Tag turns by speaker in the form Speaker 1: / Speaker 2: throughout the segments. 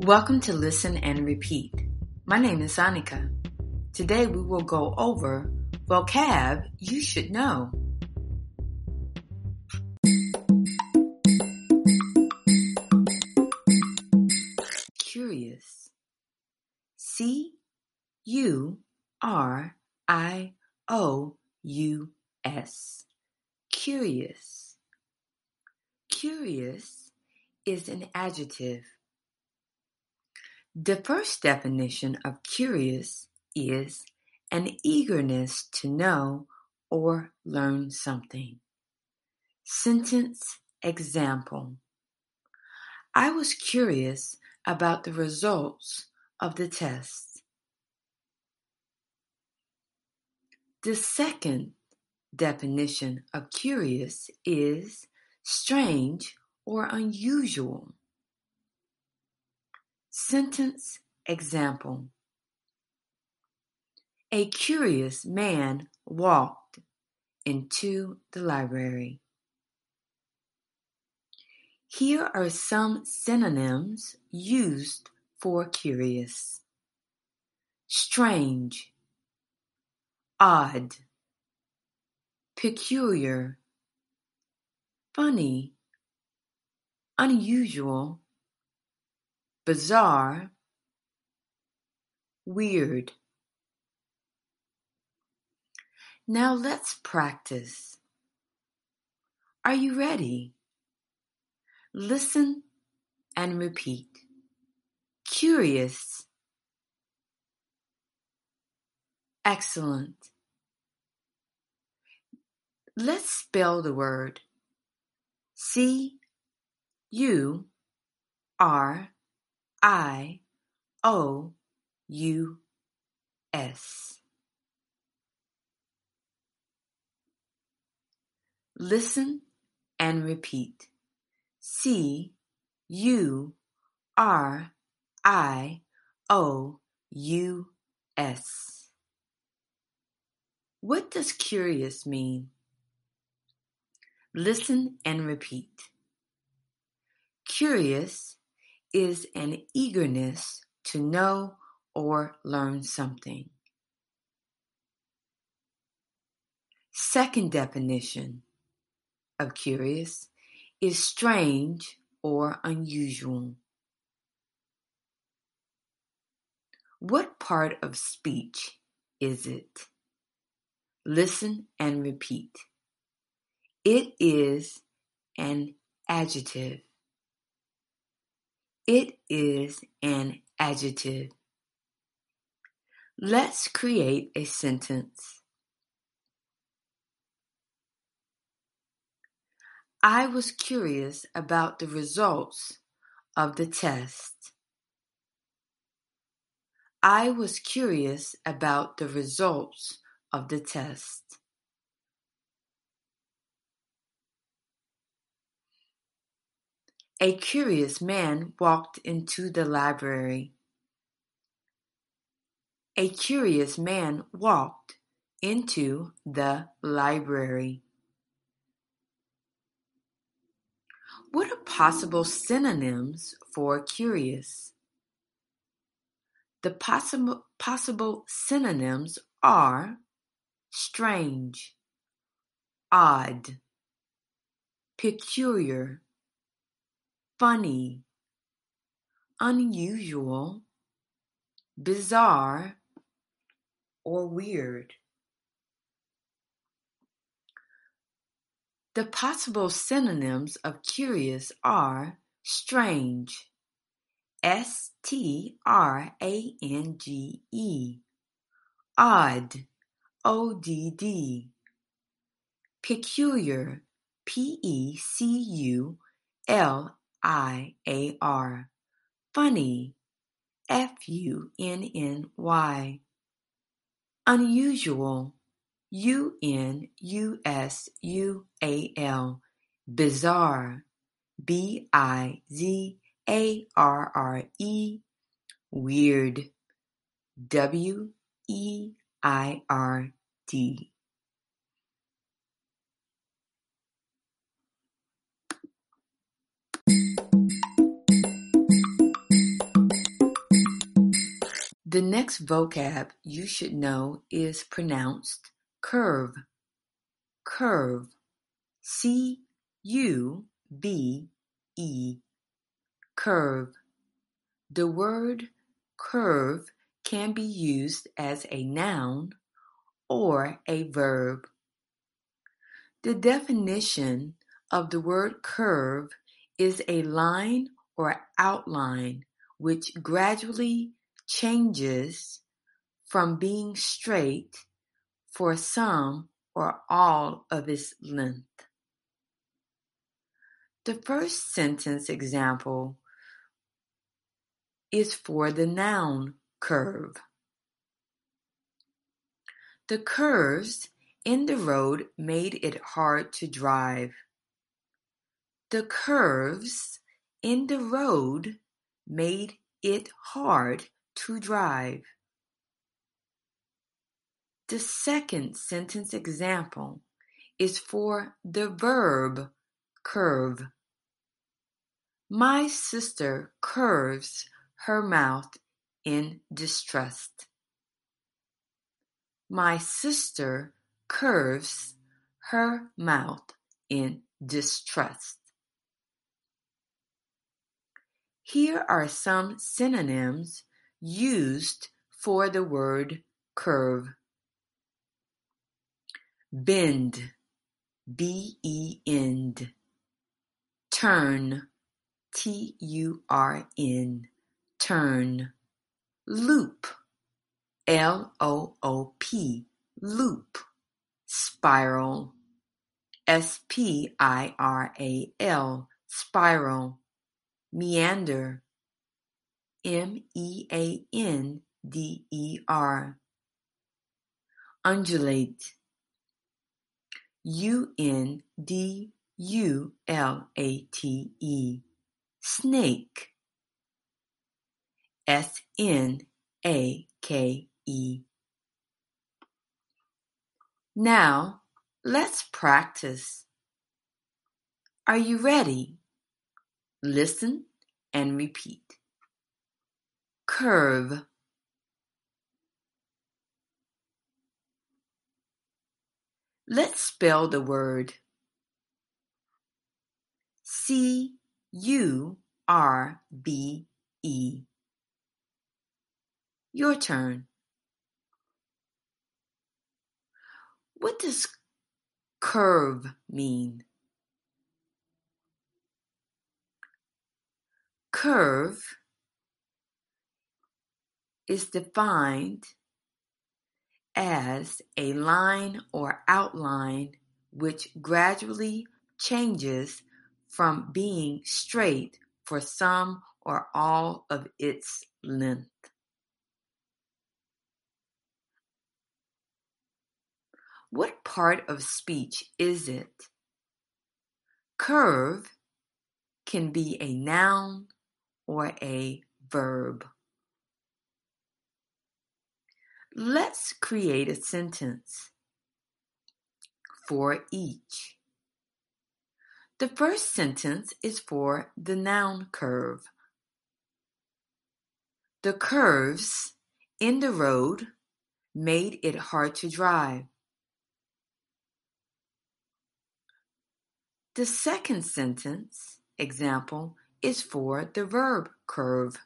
Speaker 1: Welcome to Listen and Repeat. My name is Annika. Today we will go over vocab you should know. Curious. C U R I O U S. Curious. Curious is an adjective the first definition of curious is an eagerness to know or learn something. Sentence example I was curious about the results of the test. The second definition of curious is strange or unusual. Sentence example A curious man walked into the library. Here are some synonyms used for curious strange, odd, peculiar, funny, unusual, bizarre, weird. Now let's practice. Are you ready? Listen and repeat. Curious. Excellent. Let's spell the word C U R I O U S. Listen and repeat. C U R I O U S. What does curious mean? Listen and repeat. Curious is an eagerness to know or learn something. Second definition of curious is strange or unusual. What part of speech is it? Listen and repeat. It is an adjective. It is an adjective. Let's create a sentence. I was curious about the results of the test. I was curious about the results of the test. A curious man walked into the library. A curious man walked into the library. What are possible synonyms for curious? The possible, possible synonyms are strange, odd, peculiar, funny, unusual, bizarre, or weird. The possible synonyms of curious are strange, S T R A N G E, odd, O D D, peculiar, P E C U L I-A-R. Funny. F-U-N-N-Y. Unusual. U-N-U-S-U-A-L. Bizarre. B-I-Z-A-R-R-E. Weird. W-E-I-R-D. The next vocab you should know is pronounced curve. Curve. C U V E. Curve. The word curve can be used as a noun or a verb. The definition of the word curve is a line or outline which gradually changes from being straight for some or all of its length. The first sentence example is for the noun curve. The curves in the road made it hard to drive. The curves in the road made it hard to drive. The second sentence example is for the verb curve. My sister curves her mouth in distrust. My sister curves her mouth in distrust. Here are some synonyms used for the word curve. Bend, B-E-End. Turn, T-U-R-N. Turn. Loop, L-O-O-P. Loop. Spiral, S-P-I-R-A-L. Spiral. Meander, M-E-A-N-D-E-R. Undulate, U-N-D-U-L-A-T-E. Snake, S-N-A-K-E. Now, let's practice. Are you ready? Listen and repeat. Curve. Let's spell the word C U R B E. Your turn. What does curve mean? Curve is defined as a line or outline which gradually changes from being straight for some or all of its length. What part of speech is it? Curve can be a noun or a verb. Let's create a sentence for each. The first sentence is for the noun curve. The curves in the road made it hard to drive. The second sentence example is for the verb curve.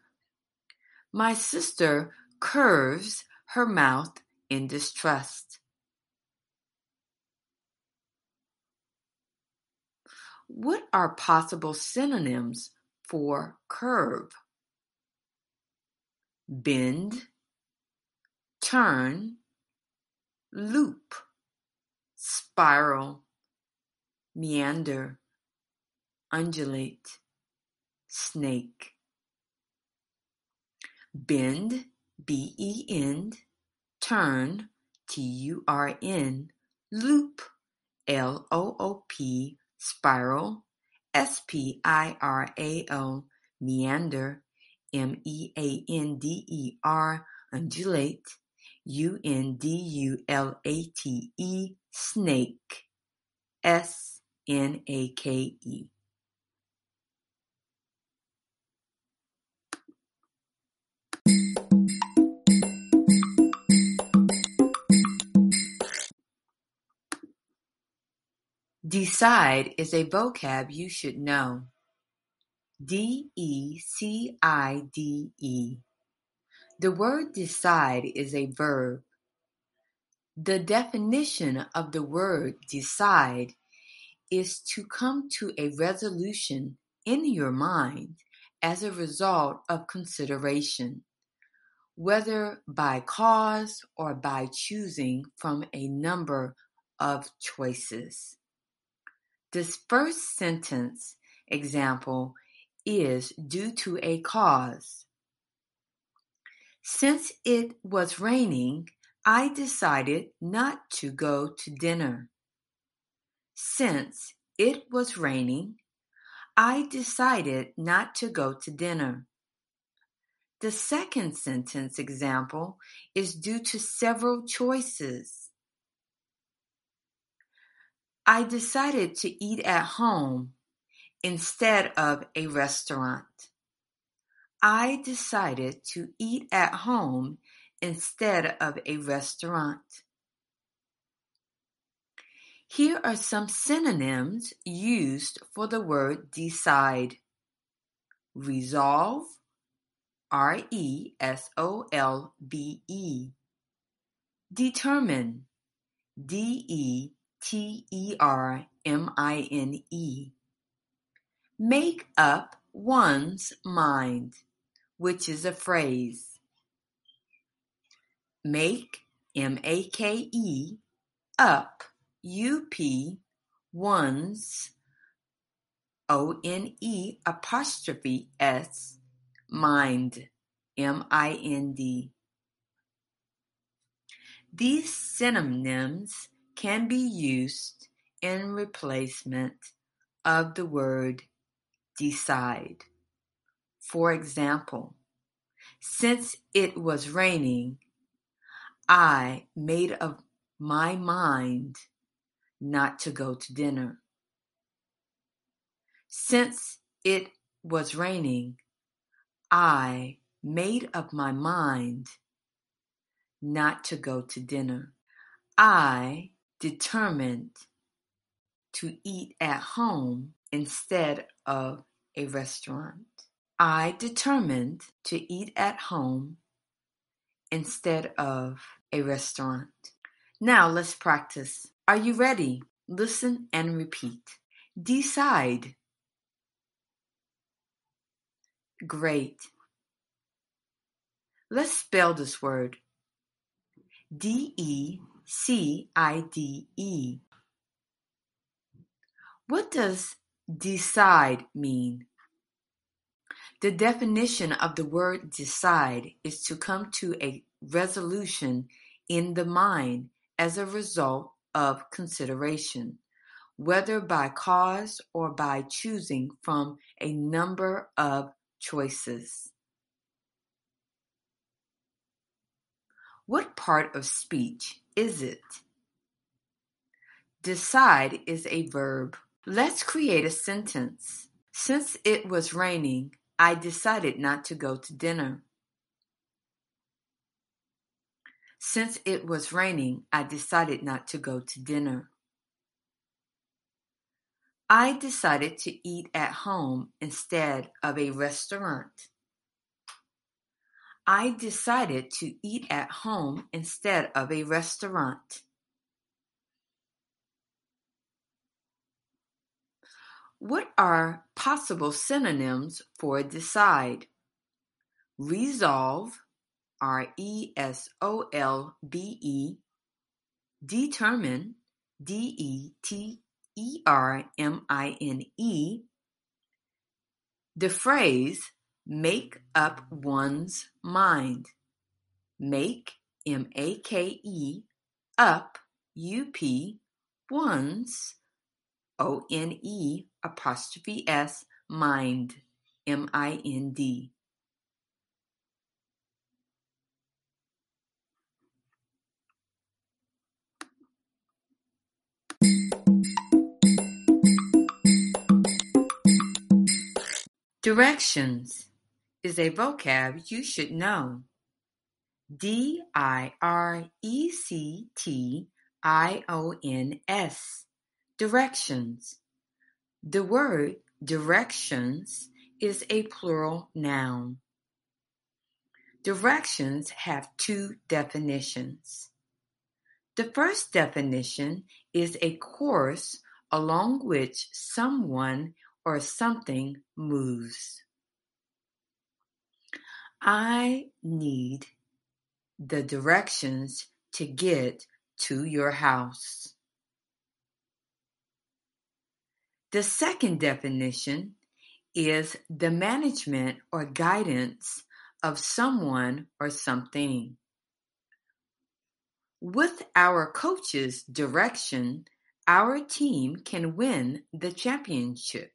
Speaker 1: My sister curves her mouth in distrust. What are possible synonyms for curve? Bend, turn, loop, spiral, meander, undulate, snake. Bend, B-E-N, turn, T-U-R-N, loop, L-O-O-P, spiral, S-P-I-R-A-L, meander, M-E-A-N-D-E-R, undulate, U-N-D-U-L-A-T-E, snake, S-N-A-K-E. Decide is a vocab you should know. D-E-C-I-D-E. The word decide is a verb. The definition of the word decide is to come to a resolution in your mind as a result of consideration, whether by cause or by choosing from a number of choices. This first sentence example is due to a cause. Since it was raining, I decided not to go to dinner. Since it was raining, I decided not to go to dinner. The second sentence example is due to several choices. I decided to eat at home instead of a restaurant. I decided to eat at home instead of a restaurant. Here are some synonyms used for the word decide. Resolve, R E S O L B E. Determine, D E T E R M I N E. Make up one's mind, which is a phrase. Make, M A K E, up, U P, one's, O N E apostrophe S, mind, M I N D. These synonyms can be used in replacement of the word decide. For example, since it was raining, I made up my mind not to go to dinner. Since it was raining, I made up my mind not to go to dinner. I determined to eat at home instead of a restaurant. I determined to eat at home instead of a restaurant. Now let's practice. Are you ready? Listen and repeat. Decide. Great. Let's spell this word. D E C I D E. What does decide mean? The definition of the word decide is to come to a resolution in the mind as a result of consideration, whether by cause or by choosing from a number of choices. What part of speech is it? Decide is a verb. Let's create a sentence. Since it was raining, I decided not to go to dinner. Since it was raining, I decided not to go to dinner. I decided to eat at home instead of a restaurant. I decided to eat at home instead of a restaurant. What are possible synonyms for decide? Resolve, R E S O L B E, determine, D E T E R M I N E, the phrase Make up one's mind. Make, M-A-K-E, up, U-P, one's, O-N-E, apostrophe S, mind, M-I-N-D. Directions is a vocab you should know. D I R E C T I O N S. Directions. The word directions is a plural noun. Directions have two definitions. The first definition is a course along which someone or something moves. I need the directions to get to your house. The second definition is the management or guidance of someone or something. With our coach's direction, our team can win the championship.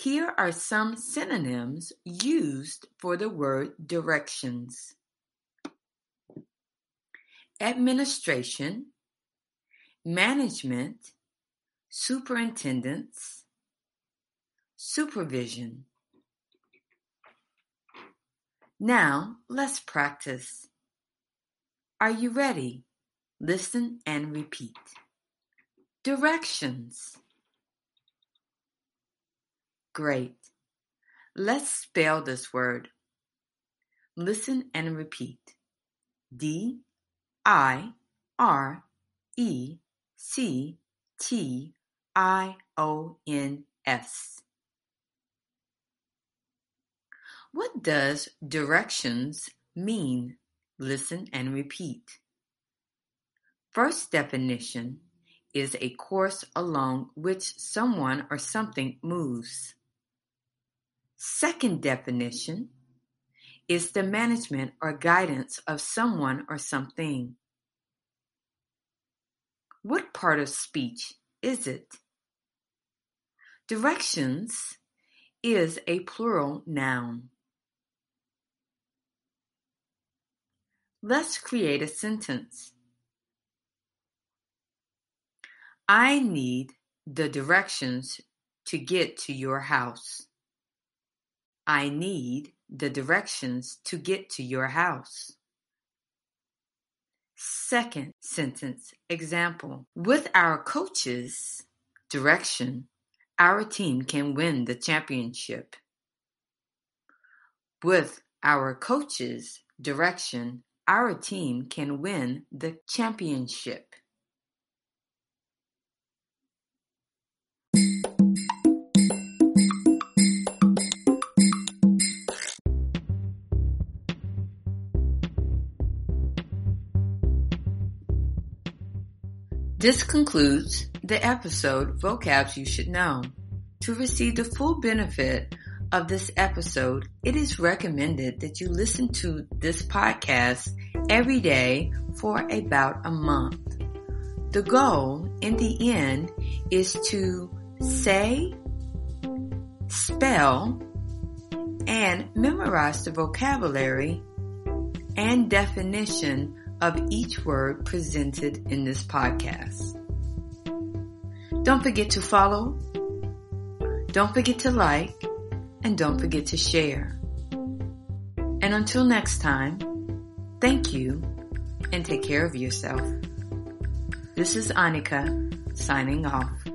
Speaker 1: Here are some synonyms used for the word directions. Administration, management, superintendence, supervision. Now let's practice. Are you ready? Listen and repeat. Directions. Great. Let's spell this word. Listen and repeat. D I R E C T I O N S. What does directions mean? Listen and repeat. First definition is a course along which someone or something moves. Second definition is the management or guidance of someone or something. What part of speech is it? Directions is a plural noun. Let's create a sentence. I need the directions to get to your house. I need the directions to get to your house. Second sentence example. With our coach's direction, our team can win the championship. With our coach's direction, our team can win the championship. This concludes the episode Vocabs You Should Know. To receive the full benefit of this episode, it is recommended that you listen to this podcast every day for about a month. The goal in the end is to say, spell, and memorize the vocabulary and definition of each word presented in this podcast. Don't forget to follow, don't forget to like, and don't forget to share. And until next time, thank you and take care of yourself. This is Annika signing off.